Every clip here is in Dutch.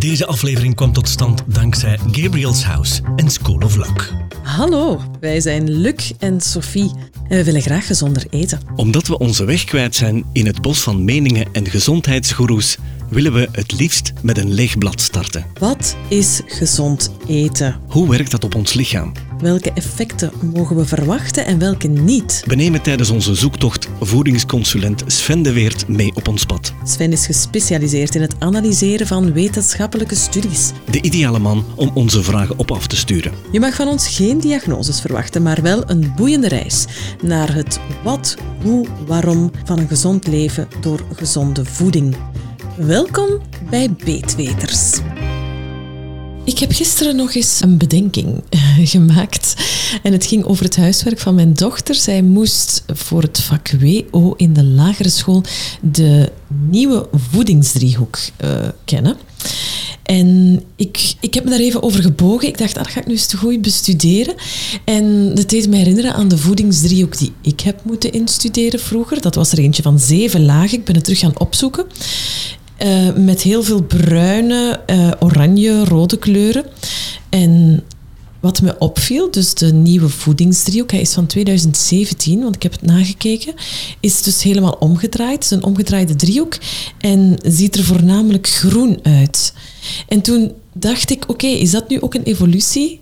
Deze aflevering kwam tot stand dankzij Gabriel's House en School of Luck. Hallo, wij zijn Luc en Sophie en we willen graag gezonder eten. Omdat we onze weg kwijt zijn in het bos van meningen en gezondheidsgoeroes, willen we het liefst met een leeg blad starten. Wat is gezond eten? Hoe werkt dat op ons lichaam? Welke effecten mogen we verwachten en welke niet? We nemen tijdens onze zoektocht voedingsconsulent Sven de Weert mee op ons pad. Sven is gespecialiseerd in het analyseren van wetenschappelijke studies. De ideale man om onze vragen op af te sturen. Je mag van ons geen diagnoses verwachten, maar wel een boeiende reis naar het wat, hoe, waarom van een gezond leven door gezonde voeding. Welkom bij Beetweters. Ik heb gisteren nog eens een bedenking eh, gemaakt. En het ging over het huiswerk van mijn dochter. Zij moest voor het vak WO in de lagere school de nieuwe voedingsdriehoek uh, kennen. En ik, ik heb me daar even over gebogen. Ik dacht, ah, dat ga ik nu eens te goed bestuderen. En dat deed me herinneren aan de voedingsdriehoek die ik heb moeten instuderen vroeger. Dat was er eentje van zeven lagen. Ik ben het terug gaan opzoeken. Uh, met heel veel bruine, uh, oranje, rode kleuren. En wat me opviel, dus de nieuwe voedingsdriehoek, hij is van 2017, want ik heb het nagekeken, is dus helemaal omgedraaid. Het is een omgedraaide driehoek en ziet er voornamelijk groen uit. En toen dacht ik, oké, is dat nu ook een evolutie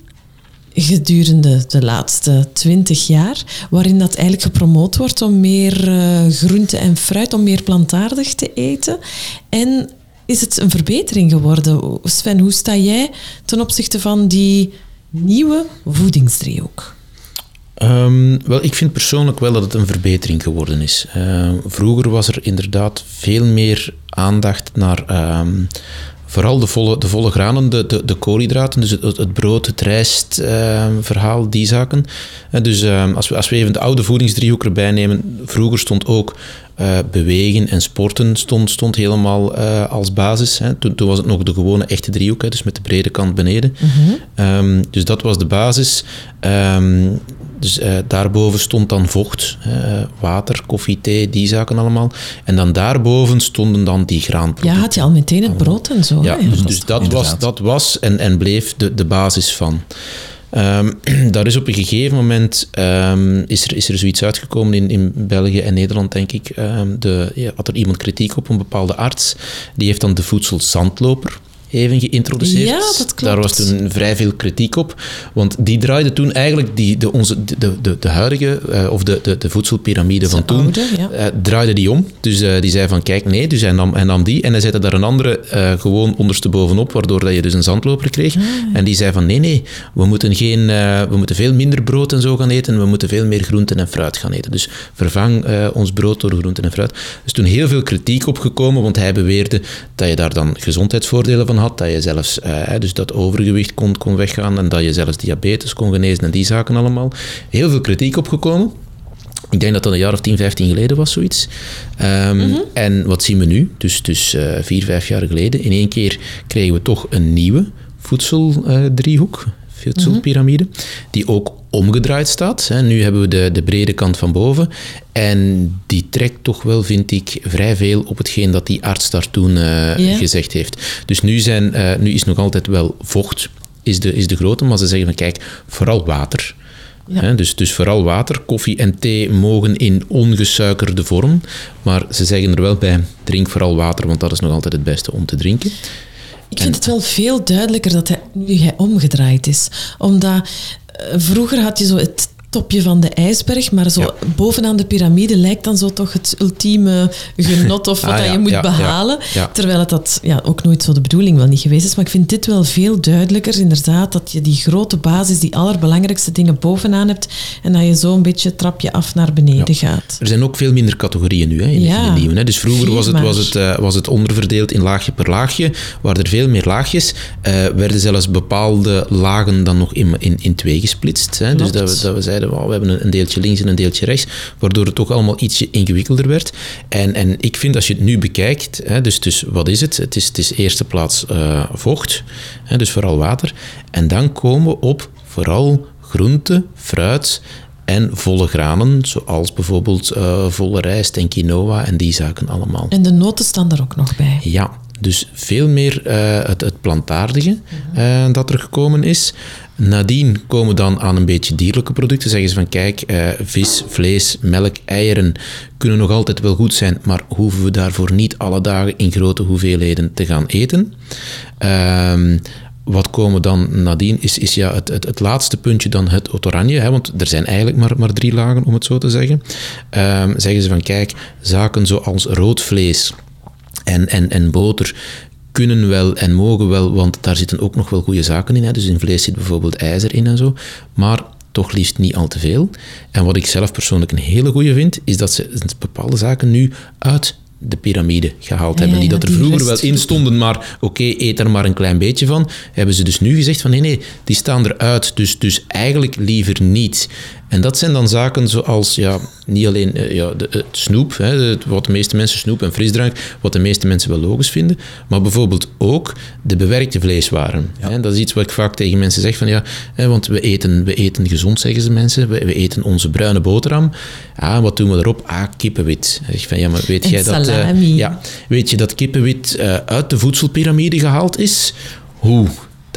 gedurende de laatste twintig jaar, waarin dat eigenlijk gepromoot wordt om meer uh, groente en fruit, om meer plantaardig te eten. En is het een verbetering geworden? Sven, hoe sta jij ten opzichte van die nieuwe voedingsdriehoek? Um, wel, ik vind persoonlijk wel dat het een verbetering geworden is. Uh, vroeger was er inderdaad veel meer aandacht naar um, vooral de volle, de volle granen, de, de, de koolhydraten, dus het, het brood, het rijstverhaal, uh, die zaken. Uh, dus uh, als, we, als we even de oude voedingsdriehoek erbij nemen, vroeger stond ook uh, bewegen en sporten stond, stond helemaal uh, als basis. Hè. Toen, toen, was het nog de gewone echte driehoek, hè, dus met de brede kant beneden. Mm -hmm. um, dus dat was de basis. Um, dus uh, daarboven stond dan vocht, water, koffie, thee, die zaken allemaal. En dan daarboven stonden dan die graanproducten. Ja, had je al meteen het brood en zo. Ja, hè? dus, dus dat, was, dat was en, en bleef de, de basis van. Um, daar is op een gegeven moment um, is, er, is er zoiets uitgekomen in, in België en Nederland, denk ik. Um, de, ja, had er iemand kritiek op, een bepaalde arts. Die heeft dan de voedselzandloper even geïntroduceerd. Ja, dat klopt. Daar was toen vrij veel kritiek op, want die draaide toen eigenlijk die, de, onze, de, de, de huidige, uh, of de, de, de voedselpyramide van toen, oude, ja. uh, draaide die om. Dus uh, die zei van, kijk, nee, dus hij nam, hij nam die en hij zette daar een andere gewoon onderstebovenop, waardoor dat je dus een zandloper kreeg. Ah, ja. En die zei van, nee, nee, we moeten, geen, we moeten veel minder brood en zo gaan eten en we moeten veel meer groenten en fruit gaan eten. Dus vervang ons brood door groenten en fruit. Dus toen heel veel kritiek opgekomen, want hij beweerde dat je daar dan gezondheidsvoordelen van had, dat je zelfs uh, dus dat overgewicht kon, kon weggaan en dat je zelfs diabetes kon genezen en die zaken allemaal. Heel veel kritiek opgekomen. Ik denk dat dat een jaar of 10, 15 geleden was, zoiets. Um, mm -hmm. En wat zien we nu? Dus, dus uh, vier, vijf jaar geleden. In één keer kregen we toch een nieuwe voedseldriehoek, uh, voedselpyramide, mm -hmm. die ook omgedraaid staat. Nu hebben we de, de brede kant van boven. En die trekt toch wel, vind ik, vrij veel op hetgeen dat die arts daar toen uh, yeah. gezegd heeft. Dus nu, zijn, uh, nu is nog altijd wel vocht, is de, is de grote, maar ze zeggen van kijk, vooral water. Ja. He, dus, dus vooral water. Koffie en thee mogen in ongesuikerde vorm. Maar ze zeggen er wel bij, drink vooral water, want dat is nog altijd het beste om te drinken. Ik vind het wel veel duidelijker dat hij nu hij omgedraaid is. Omdat vroeger had je zo het topje van de ijsberg, maar zo ja. bovenaan de piramide lijkt dan zo toch het ultieme genot of wat ah, ja, je moet ja, behalen. Terwijl het dat ja, ook nooit zo de bedoeling wel niet geweest is. Maar ik vind dit wel veel duidelijker, inderdaad, dat je die grote basis, die allerbelangrijkste dingen bovenaan hebt en dat je zo een beetje trapje af naar beneden gaat. Er zijn ook veel minder categorieën nu hè, in, in de nieuwe. Hè. Dus vroeger was het, was, het, uh, was het onderverdeeld in laagje per laagje, waren er veel meer laagjes. Uh, werden zelfs bepaalde lagen dan nog in, in, in twee gesplitst. Hè. Dus dat we, dat we zeiden zeiden, we hebben een deeltje links en een deeltje rechts, waardoor het toch allemaal ietsje ingewikkelder werd. En, en ik vind, als je het nu bekijkt, hè, dus, dus wat is het? Het is, het is eerste plaats uh, vocht, hè, dus vooral water. En dan komen we op vooral groente, fruit en volle granen, zoals bijvoorbeeld uh, volle rijst en quinoa en die zaken allemaal. En de noten staan er ook nog bij. Ja, Dus veel meer eh, het, het plantaardige uh, dat er gekomen is. Nadien komen dan aan een beetje dierlijke producten. Zeggen ze van kijk, uh, vis, vlees, melk, eieren kunnen nog altijd wel goed zijn, maar hoeven we daarvoor niet alle dagen in grote hoeveelheden te gaan eten. Ehm, wat komen dan nadien is, is ja het, het, het laatste puntje dan het, oranje, hè, want er zijn eigenlijk maar, maar drie lagen om het zo te zeggen. Um, zeggen ze van kijk, zaken zoals rood vlees en, en, en boter kunnen wel en mogen wel, want daar zitten ook nog wel goede zaken in. Hè. Dus in vlees zit bijvoorbeeld ijzer in en zo. Maar toch liefst niet al te veel. En wat ik zelf persoonlijk een hele goede vind, is dat ze bepaalde zaken nu uit de piramide gehaald hebben. die dat er vroeger wel in stonden, maar oké, eet er maar een klein beetje van. Hebben ze dus nu gezegd van nee, nee, die staan eruit, dus, dus eigenlijk liever niet. En dat zijn dan zaken zoals, ja, niet alleen uh, ja, de, het snoep, hè, wat de meeste mensen snoep en frisdrank, wat de meeste mensen wel logisch vinden, maar bijvoorbeeld ook de bewerkte vleeswaren. Hè, dat is iets wat ik vaak tegen mensen zeg van ja, hè, want we eten, we eten gezond, zeggen ze mensen, we, we eten onze bruine boterham. Ja, wat doen we erop? Ah, kippenwit. Zeg van, ja, maar weet jij dat, uh, ja, weet je dat kippenwit uh, uit de voedselpiramide gehaald is? Hoe?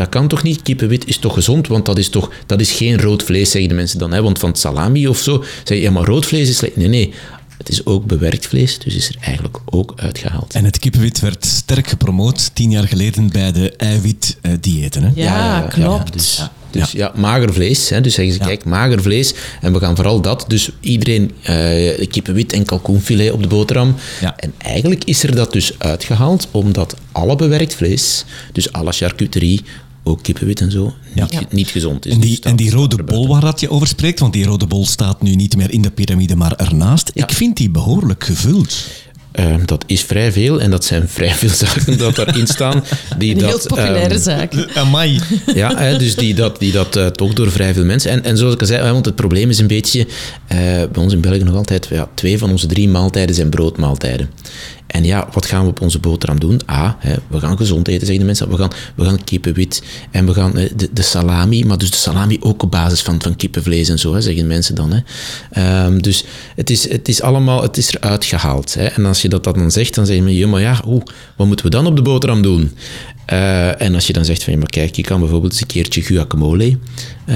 Dat kan toch niet? Kippenwit is toch gezond? Want dat is toch dat is geen rood vlees, zeggen de mensen dan. Hè? Want van salami of zo zeg je, ja, maar rood vlees is slecht. Nee, nee. Het is ook bewerkt vlees, dus is er eigenlijk ook uitgehaald. En het kippenwit werd sterk gepromoot tien jaar geleden bij de eiwitdiëten. Ja, ja, ja, klopt. dus, dus ja. mager vlees. Hè. Dus zeggen ze, kijk, mager vlees. En we gaan vooral dat. Dus iedereen uh, kippenwit en kalkoenfilet op de boterham. En eigenlijk is er dat dus uitgehaald, omdat alle bewerkt vlees, dus alle charcuterie, ook kippenwit en zo, niet, niet gezond is. En die, en die rode bol waar dat je over spreekt, want die rode bol staat nu niet meer in de piramide, maar ernaast. Ik vind die behoorlijk gevuld. Uh, dat is vrij veel en dat zijn vrij veel zaken dat daarin staan. Die Een dat, heel populaire um, zaak. Amai. Ja, hè, dus die dat, die dat uh, toch door vrij veel mensen. En, en zoals ik al zei, want het probleem is een beetje, uh, bij ons in België nog altijd, ja, twee van onze drie maaltijden zijn broodmaaltijden. En ja, wat gaan we op onze boterham doen? A, hè, we gaan gezond eten, zeggen de mensen. We gaan, we gaan kippenwit en we gaan de, de salami, maar dus de salami ook op basis van, van kippenvlees en zo, hè, zeggen mensen dan. Hè. Um, dus het is, het is allemaal, het is eruit gehaald. Hè. En als je dat dan zegt, dan zeg je, ja, maar ja, oeh, wat moeten we dan op de boterham doen? Uh, en als je dan zegt van, ja, maar kijk, je kan bijvoorbeeld eens een keertje guacamole uh,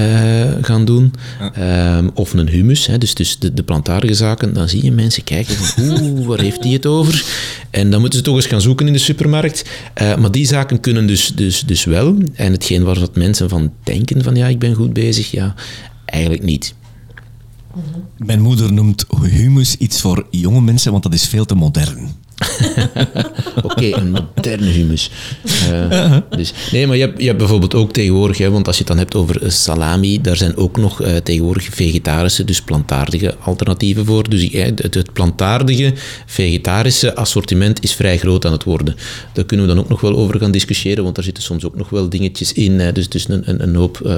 gaan doen, ja. um, of een hummus, hè, dus, dus de, de plantaardige zaken, dan zie je mensen kijken van, oeh, waar heeft die het over? En dan moeten ze toch eens gaan zoeken in de supermarkt. Uh, maar die zaken kunnen dus, dus, dus wel. En hetgeen waar wat mensen van denken van, ja, ik ben goed bezig, ja, eigenlijk niet. Mijn moeder noemt hummus iets voor jonge mensen, want dat is veel te modern. Oké, okay, een moderne humus. Uh, dus, nee, maar je hebt, je hebt bijvoorbeeld ook tegenwoordig, hè, want als je het dan hebt over salami, daar zijn ook nog uh, tegenwoordig vegetarische, dus plantaardige alternatieven voor. Dus uh, het, het, plantaardige, vegetarische assortiment is vrij groot aan het worden. Daar kunnen we dan ook nog wel over gaan discussiëren, want daar zitten soms ook nog wel dingetjes in. Hè, dus, dus een, een, een hoop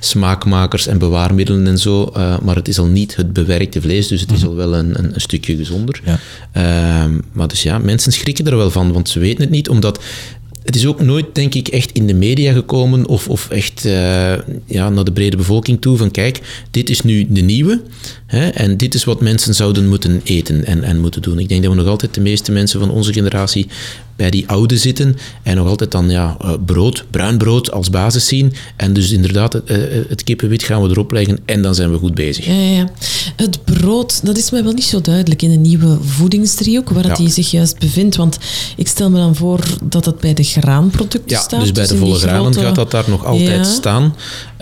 smaakmakers en bewaarmiddelen en zo. maar het is al niet het bewerkte vlees, dus het is al wel een, een, een stukje gezonder. Ja. Maar dus ja, mensen schrikken er wel van, want ze weten het niet, omdat het is ook nooit, denk ik, echt in de media gekomen of, of echt uh, ja, naar de brede bevolking toe van kijk, dit is nu de nieuwe hè, en dit is wat mensen zouden moeten eten en, en moeten doen. Ik denk dat we nog altijd de meeste mensen van onze generatie bij die oude zitten en nog altijd dan ja, brood, bruin brood als basis zien. En dus inderdaad, het, het kippenwit gaan we erop leggen en dan zijn we goed bezig. Ja, ja. Het brood, dat is mij wel niet zo duidelijk in een nieuwe voedingsdriehoek, waar ja. die zich juist bevindt. Want ik stel me dan voor dat het bij de graanproducten ja, staat. dus bij de volle granen grote... gaat dat daar nog altijd ja. staan.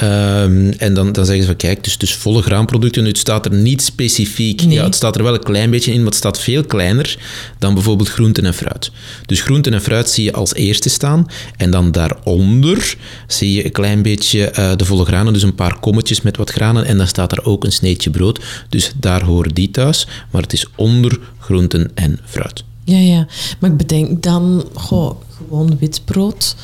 Um, en dan, dan zeggen ze van, kijk, dus, dus volle graanproducten, nu het staat er niet specifiek. Nee. Ja, het staat er wel een klein beetje in, maar het staat veel kleiner dan bijvoorbeeld groenten en fruit. Dus groenten en fruit zie je als eerste staan. En dan daaronder zie je een klein beetje uh, de volle granen, dus een paar kommetjes met wat granen. En dan staat er ook een sneetje brood. Dus daar horen die thuis. Maar het is onder groenten en fruit. Ja, ja. Maar ik bedenk dan, goh, gewoon wit brood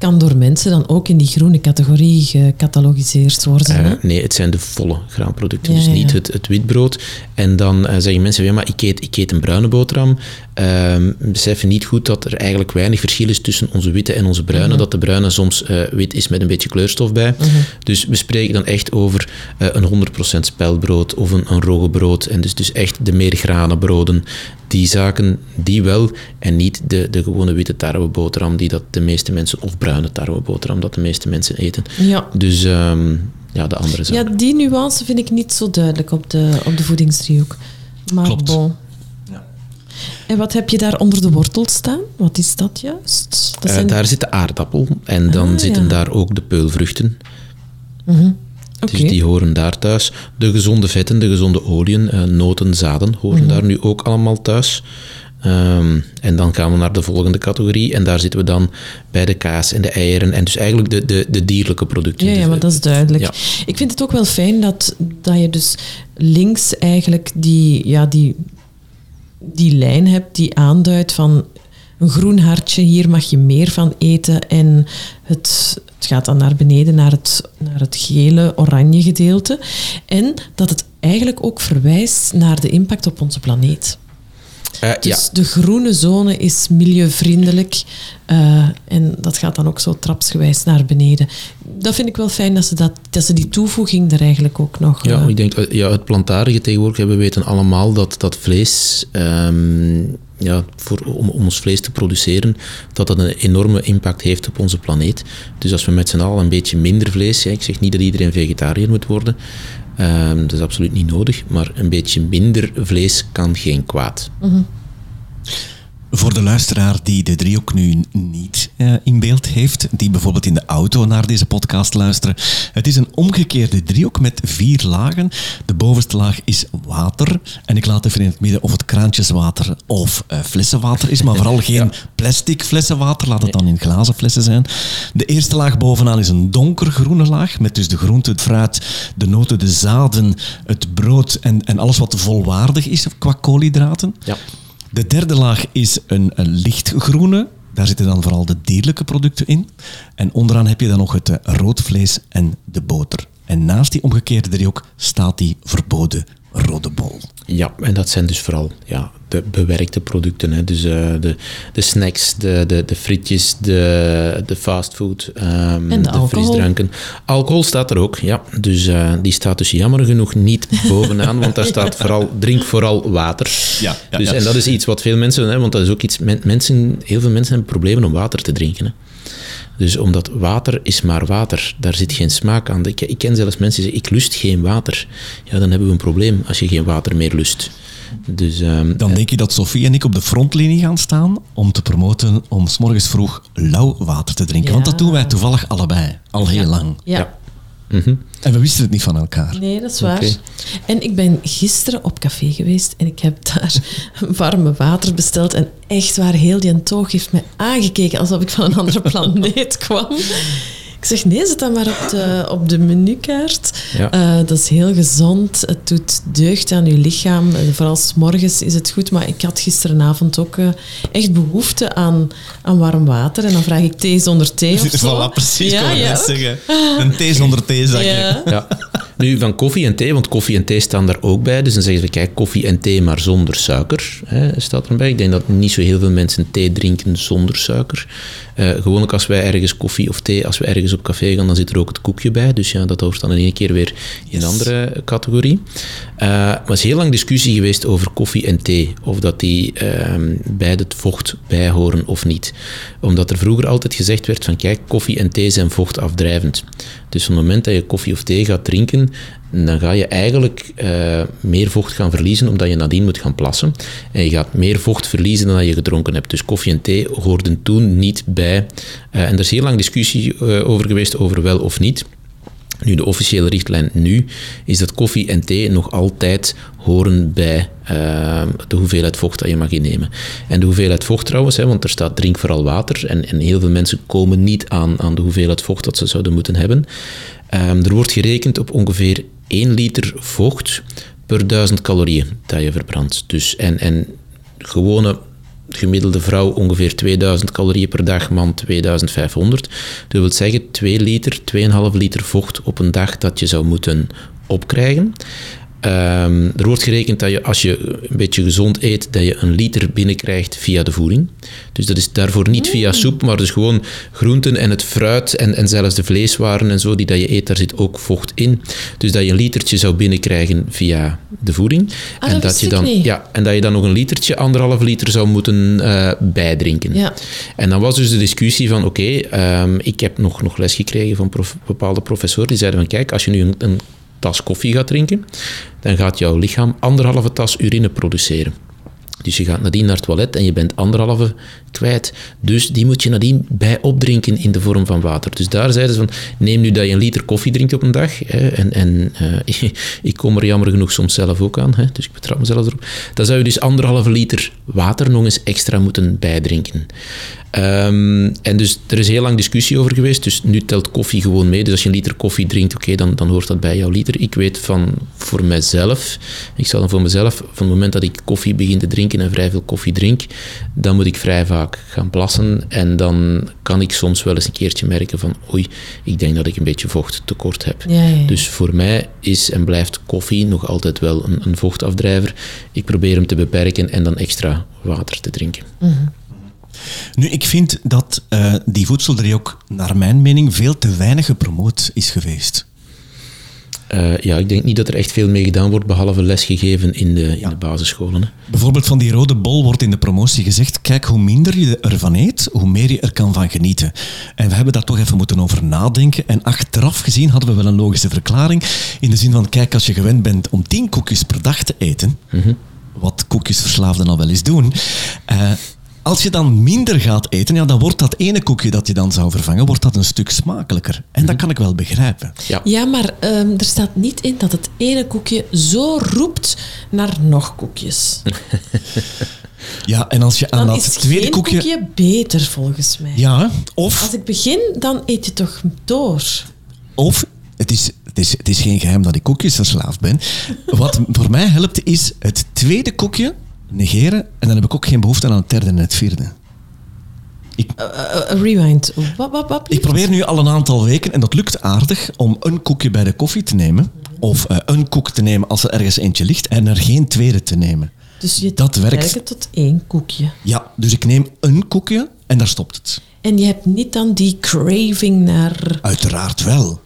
kan door mensen dan ook in die groene categorie gecatalogiseerd worden? Uh, nee, het zijn de volle graanproducten, ja, dus niet ja. het, het witbrood. En dan uh, zeggen mensen, ja, maar ik eet, ik eet een bruine boterham. Uh, beseffen niet goed dat er eigenlijk weinig verschil is tussen onze witte en onze bruine. -huh. Dat de bruine soms uh, wit is met een beetje kleurstof bij. -huh. Dus we spreken dan echt over een 100% speldbrood of een, een roggebrood. En dus, dus echt de meergranenbroden die zaken, die wel. En niet de, de gewone witte tarweboterham die dat de meeste mensen, of bruine tarweboterham dat de meeste mensen eten. Ja. Dus ehm, ja, de andere zaken. Ja, die nuance vind ik niet zo duidelijk op de, op de voedingsdriehoek. Maar Klopt. bon. En wat heb je daar onder de wortel staan? Wat is dat juist? Dat Eh, zijn- daar zit de aardappel en dan Ah, zitten ja. daar ook de peulvruchten. Dus die horen daar thuis. De gezonde vetten, de gezonde oliën, eh, noten, zaden horen Mhm. daar nu ook allemaal thuis. Ehm, en dan gaan we naar de volgende categorie en daar zitten we dan bij de kaas en de eieren en dus eigenlijk de, de, de dierlijke producten. Ja, Dus, ja, maar eh, dat is duidelijk. Ja. Ik vind het ook wel fijn dat, dat je dus links eigenlijk die, ja, die, die lijn hebt die aanduidt van een groen hartje, hier mag je meer van eten. En het, het gaat dan naar beneden, naar het, naar het gele, oranje gedeelte. En dat het eigenlijk ook verwijst naar de impact op onze planeet. eh, Dus ja, de groene zone is milieuvriendelijk eh, en dat gaat dan ook zo trapsgewijs naar beneden. Dat vind ik wel fijn dat ze, dat, dat ze die toevoeging er eigenlijk ook nog... ja, eh, ik denk, ja, het plantaardige tegenwoordig, we weten allemaal dat, dat vlees, ehm, ja, voor, om, ons vlees te produceren, dat dat een enorme impact heeft op onze planeet. Dus als we met z'n allen een beetje minder vlees, ja, ik zeg niet dat iedereen vegetariër moet worden, ehm, dat is absoluut niet nodig, maar een beetje minder vlees kan geen kwaad. Voor de luisteraar die de driehoek nu niet eh, in beeld heeft, die bijvoorbeeld in de auto naar deze podcast luisteren. Het is een omgekeerde driehoek met vier lagen. De bovenste laag is water. En ik laat even in het midden of het kraantjeswater of eh, flessenwater is, maar vooral geen plastic flessenwater. Laat het dan in glazen flessen zijn. De eerste laag bovenaan is een donkergroene laag, met dus de groente, het fruit, de noten, de zaden, het brood en, en alles wat volwaardig is qua koolhydraten. Ja. De derde laag is een, lichtgroene. Daar zitten dan vooral de dierlijke producten in. En onderaan heb je dan nog het eh, rood vlees en de boter. En naast die omgekeerde driehoek staat die verboden rode bol. Ja, en dat zijn dus vooral ja, de bewerkte producten. Hè. Dus eh, de, de snacks, de, de, de frietjes, de, de fastfood, ehm, En de alcohol. frisdranken. Alcohol staat er ook, ja. Dus eh, die staat dus jammer genoeg niet bovenaan, want daar staat vooral, drink vooral water. Ja, ja, dus, ja. En dat is iets wat veel mensen, hè, want dat is ook iets, men- mensen, heel veel mensen hebben problemen om water te drinken. Hè. Dus omdat water is maar water, daar zit geen smaak aan. Ik, ik ken zelfs mensen die zeggen, ik lust geen water. Ja, dan hebben we een probleem als je geen water meer lust. Dus, ehm, Dan denk je dat Sophie en ik op de frontlinie gaan staan om te promoten om s morgens vroeg lauw water te drinken. Ja. Want dat doen wij toevallig allebei, al heel lang. ja. Mhm. En we wisten het niet van elkaar. Nee, dat is waar. En ik ben gisteren op café geweest en ik heb daar warme water besteld. En echt waar, heel die toog heeft mij aangekeken alsof ik van een andere planeet kwam. Ik zeg, nee, zet dat maar op de, op de menukaart. Ja. Eh, dat is heel gezond. Het doet deugd aan je lichaam. En vooral s morgens is het goed. Maar ik had gisteravond ook eh, echt behoefte aan, aan warm water. En dan vraag ik thee zonder thee of zo. Voilà, precies, Ja, kan ik ja. net zeggen. Een thee zonder theezakje. Ja. Ja. Nu, van koffie en thee, want koffie en thee staan daar ook bij. Dus dan zeggen ze, kijk, koffie en thee, maar zonder suiker, hè, staat erbij. Ik denk dat niet zo heel veel mensen thee drinken zonder suiker. Eh gewoonlijk als wij ergens koffie of thee, als we ergens op café gaan, dan zit er ook het koekje bij. Dus ja, dat hoort dan in één keer weer in een andere categorie. Eh, maar er is heel lang discussie geweest over koffie en thee. Of dat die ehm bij het vocht bijhoren of niet. Omdat er vroeger altijd gezegd werd van, kijk, koffie en thee zijn vochtafdrijvend. Dus op het moment dat je koffie of thee gaat drinken, dan ga je eigenlijk eh, meer vocht gaan verliezen, omdat je nadien moet gaan plassen. En je gaat meer vocht verliezen dan dat je gedronken hebt. Dus koffie en thee hoorden toen niet bij. Eh, en er is heel lang discussie eh, over geweest over wel of niet. Nu, de officiële richtlijn nu is dat koffie en thee nog altijd horen bij de hoeveelheid vocht dat je mag innemen. En de hoeveelheid vocht trouwens, hè, want er staat drink vooral water en, en heel veel mensen komen niet aan, aan de hoeveelheid vocht dat ze zouden moeten hebben. Ehm, er wordt gerekend op ongeveer 1 liter vocht per 1000 calorieën dat je verbrandt. Dus, en, en gewone gemiddelde vrouw ongeveer 2000 calorieën per dag, man 2500. Dat wil zeggen 2 liter, 2,5 liter vocht op een dag dat je zou moeten opkrijgen. Ehm, er wordt gerekend dat je als je een beetje gezond eet, dat je een liter binnenkrijgt via de voeding. Dus dat is daarvoor niet via soep, maar dus gewoon groenten en het fruit en, en zelfs de vleeswaren en zo die dat je eet, daar zit ook vocht in. Dus dat je een litertje zou binnenkrijgen via de voeding. Ah, en, dat je dan, niet. ja, en dat je dan nog een litertje, anderhalf liter zou moeten eh, bijdrinken. Ja. En dan was dus de discussie van, oké, ehm, ik heb nog, nog les gekregen van prof- bepaalde professoren, die zeiden van, kijk, als je nu een, een tas koffie gaat drinken, dan gaat jouw lichaam anderhalve tas urine produceren. Dus je gaat nadien naar het toilet en je bent anderhalve kwijt. Dus die moet je nadien bij opdrinken in de vorm van water. Dus daar zeiden ze van, neem nu dat je een liter koffie drinkt op een dag. Hè, en en eh, ik kom er jammer genoeg soms zelf ook aan, hè, dus ik betrap mezelf erop. Dan zou je dus anderhalve liter water nog eens extra moeten bijdrinken. Ehm, en dus er is heel lang discussie over geweest. Dus nu telt koffie gewoon mee. Dus als je een liter koffie drinkt, oké, dan, dan hoort dat bij jouw liter. Ik weet van voor mijzelf, ik zal dan voor mezelf, van het moment dat ik koffie begin te drinken en vrij veel koffie drink, dan moet ik vrij vaak gaan plassen. En dan kan ik soms wel eens een keertje merken van, oei, ik denk dat ik een beetje vocht tekort heb. Ja, ja. Dus voor mij is en blijft koffie nog altijd wel een, een vochtafdrijver. Ik probeer hem te beperken en dan extra water te drinken. Nu, ik vind dat eh, die voedseldriehoek, naar mijn mening, veel te weinig gepromoot is geweest. Eh, ja, ik denk niet dat er echt veel mee gedaan wordt, behalve lesgegeven in de, in de basisscholen. Hè. Bijvoorbeeld van die rode bol wordt in de promotie gezegd, kijk, hoe minder je ervan eet, hoe meer je er kan van genieten. En we hebben daar toch even moeten over nadenken. En achteraf gezien hadden we wel een logische verklaring. In de zin van, kijk, als je gewend bent om tien koekjes per dag te eten, wat koekjesverslaafden al wel eens doen, eh, als je dan minder gaat eten, ja, dan wordt dat ene koekje dat je dan zou vervangen, wordt dat een stuk smakelijker. En dat kan ik wel begrijpen. Ja. Ja, maar ehm, er staat niet in dat het ene koekje zo roept naar nog koekjes. Ja, en als je aan Dan dat tweede koekje... koekje beter, volgens mij. Ja, of Als ik begin, dan eet je toch door. Of, het is, het, is, het is geen geheim dat ik koekjesverslaafd ben. Wat voor mij helpt, is het tweede koekje negeren. En dan heb ik ook geen behoefte aan het derde en het vierde. Ik, Eh, eh, rewind. Wat, wat, wat? ik probeer nu al een aantal weken, en dat lukt aardig, om een koekje bij de koffie te nemen. Of eh, een koek te nemen als er ergens eentje ligt. En er geen tweede te nemen. Dus je dat werkt. tot één koekje. Ja, dus ik neem een koekje en daar stopt het. En je hebt niet dan die craving naar... Uiteraard wel.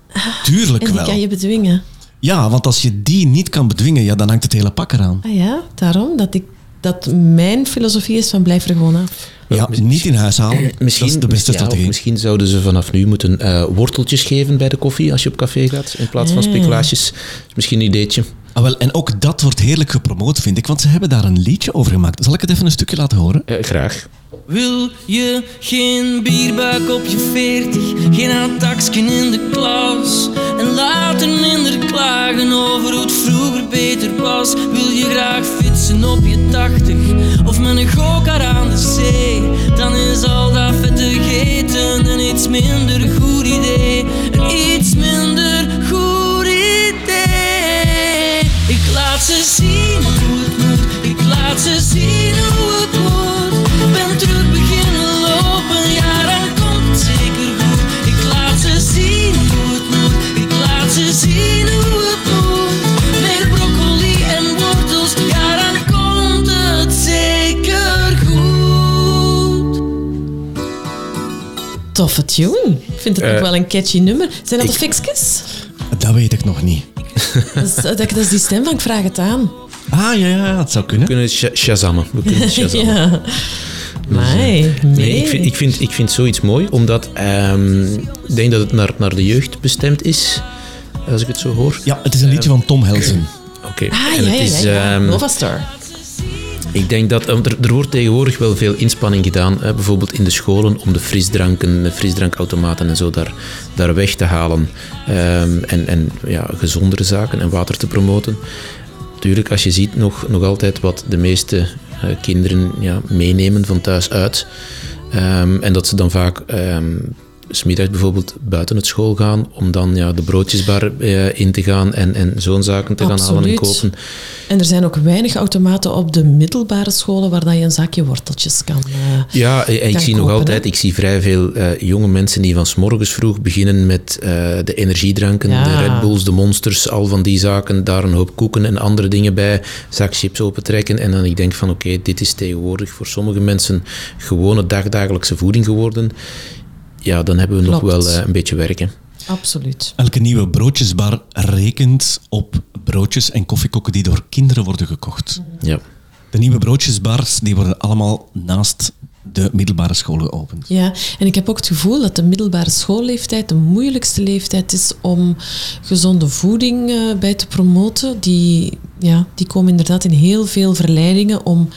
Tuurlijk En die wel. kan je bedwingen. Ja, want als je die niet kan bedwingen, ja, dan hangt het hele pak eraan. Ah ja, daarom dat, ik, dat mijn filosofie is van blijf er gewoon af. Ja, niet in huis halen. Misschien, dat is de beste ja, of strategie. misschien zouden ze vanaf nu moeten eh, worteltjes geven bij de koffie als je op café gaat, in plaats van speculaasjes. is misschien een ideetje. Ah, wel, en ook dat wordt heerlijk gepromoot, vind ik, want ze hebben daar een liedje over gemaakt. Zal ik het even een stukje laten horen? Eh, graag. Wil je geen bierbuik op je veertig, geen attacksken in de klas en later minder klagen over hoe het vroeger beter was? Wil je graag fietsen op je tachtig of met een gokar aan de zee? Dan is al dat vettigeten een iets minder goed ze zien hoe het moet, ik laat ze zien hoe het moet. Ben terug beginnen lopen, ja dan komt het zeker goed. Ik laat ze zien hoe het moet, ik laat ze zien hoe het moet. Meer broccoli en wortels, ja dan komt het zeker goed. Toffe tune. Ik vind het Eh, ook wel een catchy nummer. Zijn dat ik- de fixkes? Dat weet ik nog niet. Dat is, dat, dat is die stem van ik vraag het aan. Ah, ja, ja, dat zou kunnen. We kunnen sh shazammen. We kunnen shazammen. ja. Nee, Nee, ik vind, ik, vind, ik vind zoiets mooi, omdat ehm, ik denk dat het naar, naar de jeugd bestemd is, als ik het zo hoor. Ja, het is een liedje van Tom Helsen. Oké. Ah, En ja, het ja, is, ja. ja. ehm, Nova Star. Ik denk dat eh, er, er wordt tegenwoordig wel veel inspanning gedaan, hè, bijvoorbeeld in de scholen, om de frisdranken, de frisdrankautomaten en zo daar, daar weg te halen. Ehm, en en ja, gezondere zaken en water te promoten. Natuurlijk, als je ziet nog, nog altijd wat de meeste eh, kinderen ja, meenemen van thuis uit. Ehm, en dat ze dan vaak ehm, smiddags bijvoorbeeld buiten het school gaan, om dan ja, de broodjesbar eh, in te gaan en, en zo'n zaken te gaan halen en kopen. En er zijn ook weinig automaten op de middelbare scholen waar dat je een zakje worteltjes kan. eh, Ja, eh, ik zie nog altijd, hè? ik zie vrij veel eh, jonge mensen die van s morgens vroeg beginnen met eh, de energiedranken, Ja. de Red Bulls, de Monsters, al van die zaken, daar een hoop koeken en andere dingen bij, zak chips opentrekken en dan ik denk van oké, dit is tegenwoordig voor sommige mensen gewone dagdagelijkse voeding geworden. Ja, dan hebben we nog wel eh, een beetje werken. Absoluut. Elke nieuwe broodjesbar rekent op broodjes en koffiekoeken die door kinderen worden gekocht. Ja. De nieuwe broodjesbars die worden allemaal naast de middelbare scholen geopend. Ja, en ik heb ook het gevoel dat de middelbare schoolleeftijd de moeilijkste leeftijd is om gezonde voeding eh, bij te promoten. Die, ja, die komen inderdaad in heel veel verleidingen om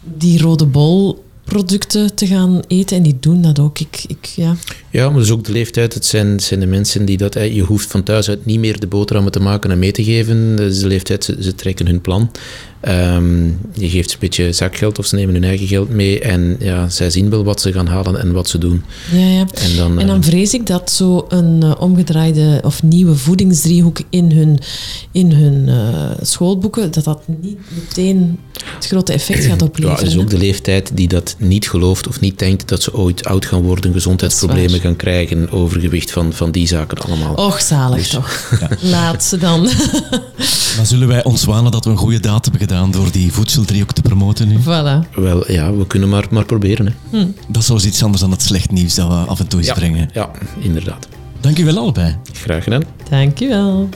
die rode bol producten te gaan eten en die doen dat ook. Ik, ik, ja. Ja, maar is ook de leeftijd. Het zijn, zijn de mensen die dat... Je hoeft van thuis uit niet meer de boterhammen te maken en mee te geven. Is de leeftijd, ze trekken hun plan. Ehm, je geeft ze een beetje zakgeld of ze nemen hun eigen geld mee. En ja, zij zien wel wat ze gaan halen en wat ze doen. Ja, ja. En dan, En dan eh, vrees ik dat zo een eh, omgedraaide of nieuwe voedingsdriehoek in hun, in hun eh, schoolboeken, dat dat niet meteen het grote effect gaat ja, opleveren. dat is ook de leeftijd die dat niet gelooft of niet denkt dat ze ooit oud gaan worden, gezondheidsproblemen gaan krijgen, overgewicht van, van die zaken allemaal. Och, zalig Dus- toch. Laat ze dan. Dan zullen wij ons wanen dat we een goede daad hebben gedaan door die voedseldriehoek te promoten nu. voilà. Wel, ja, we kunnen maar, maar proberen. Hè. Dat is zoals iets anders dan het slecht nieuws dat we af en toe eens Ja, brengen. ja, inderdaad. Dank u wel allebei. Graag gedaan. Dankjewel.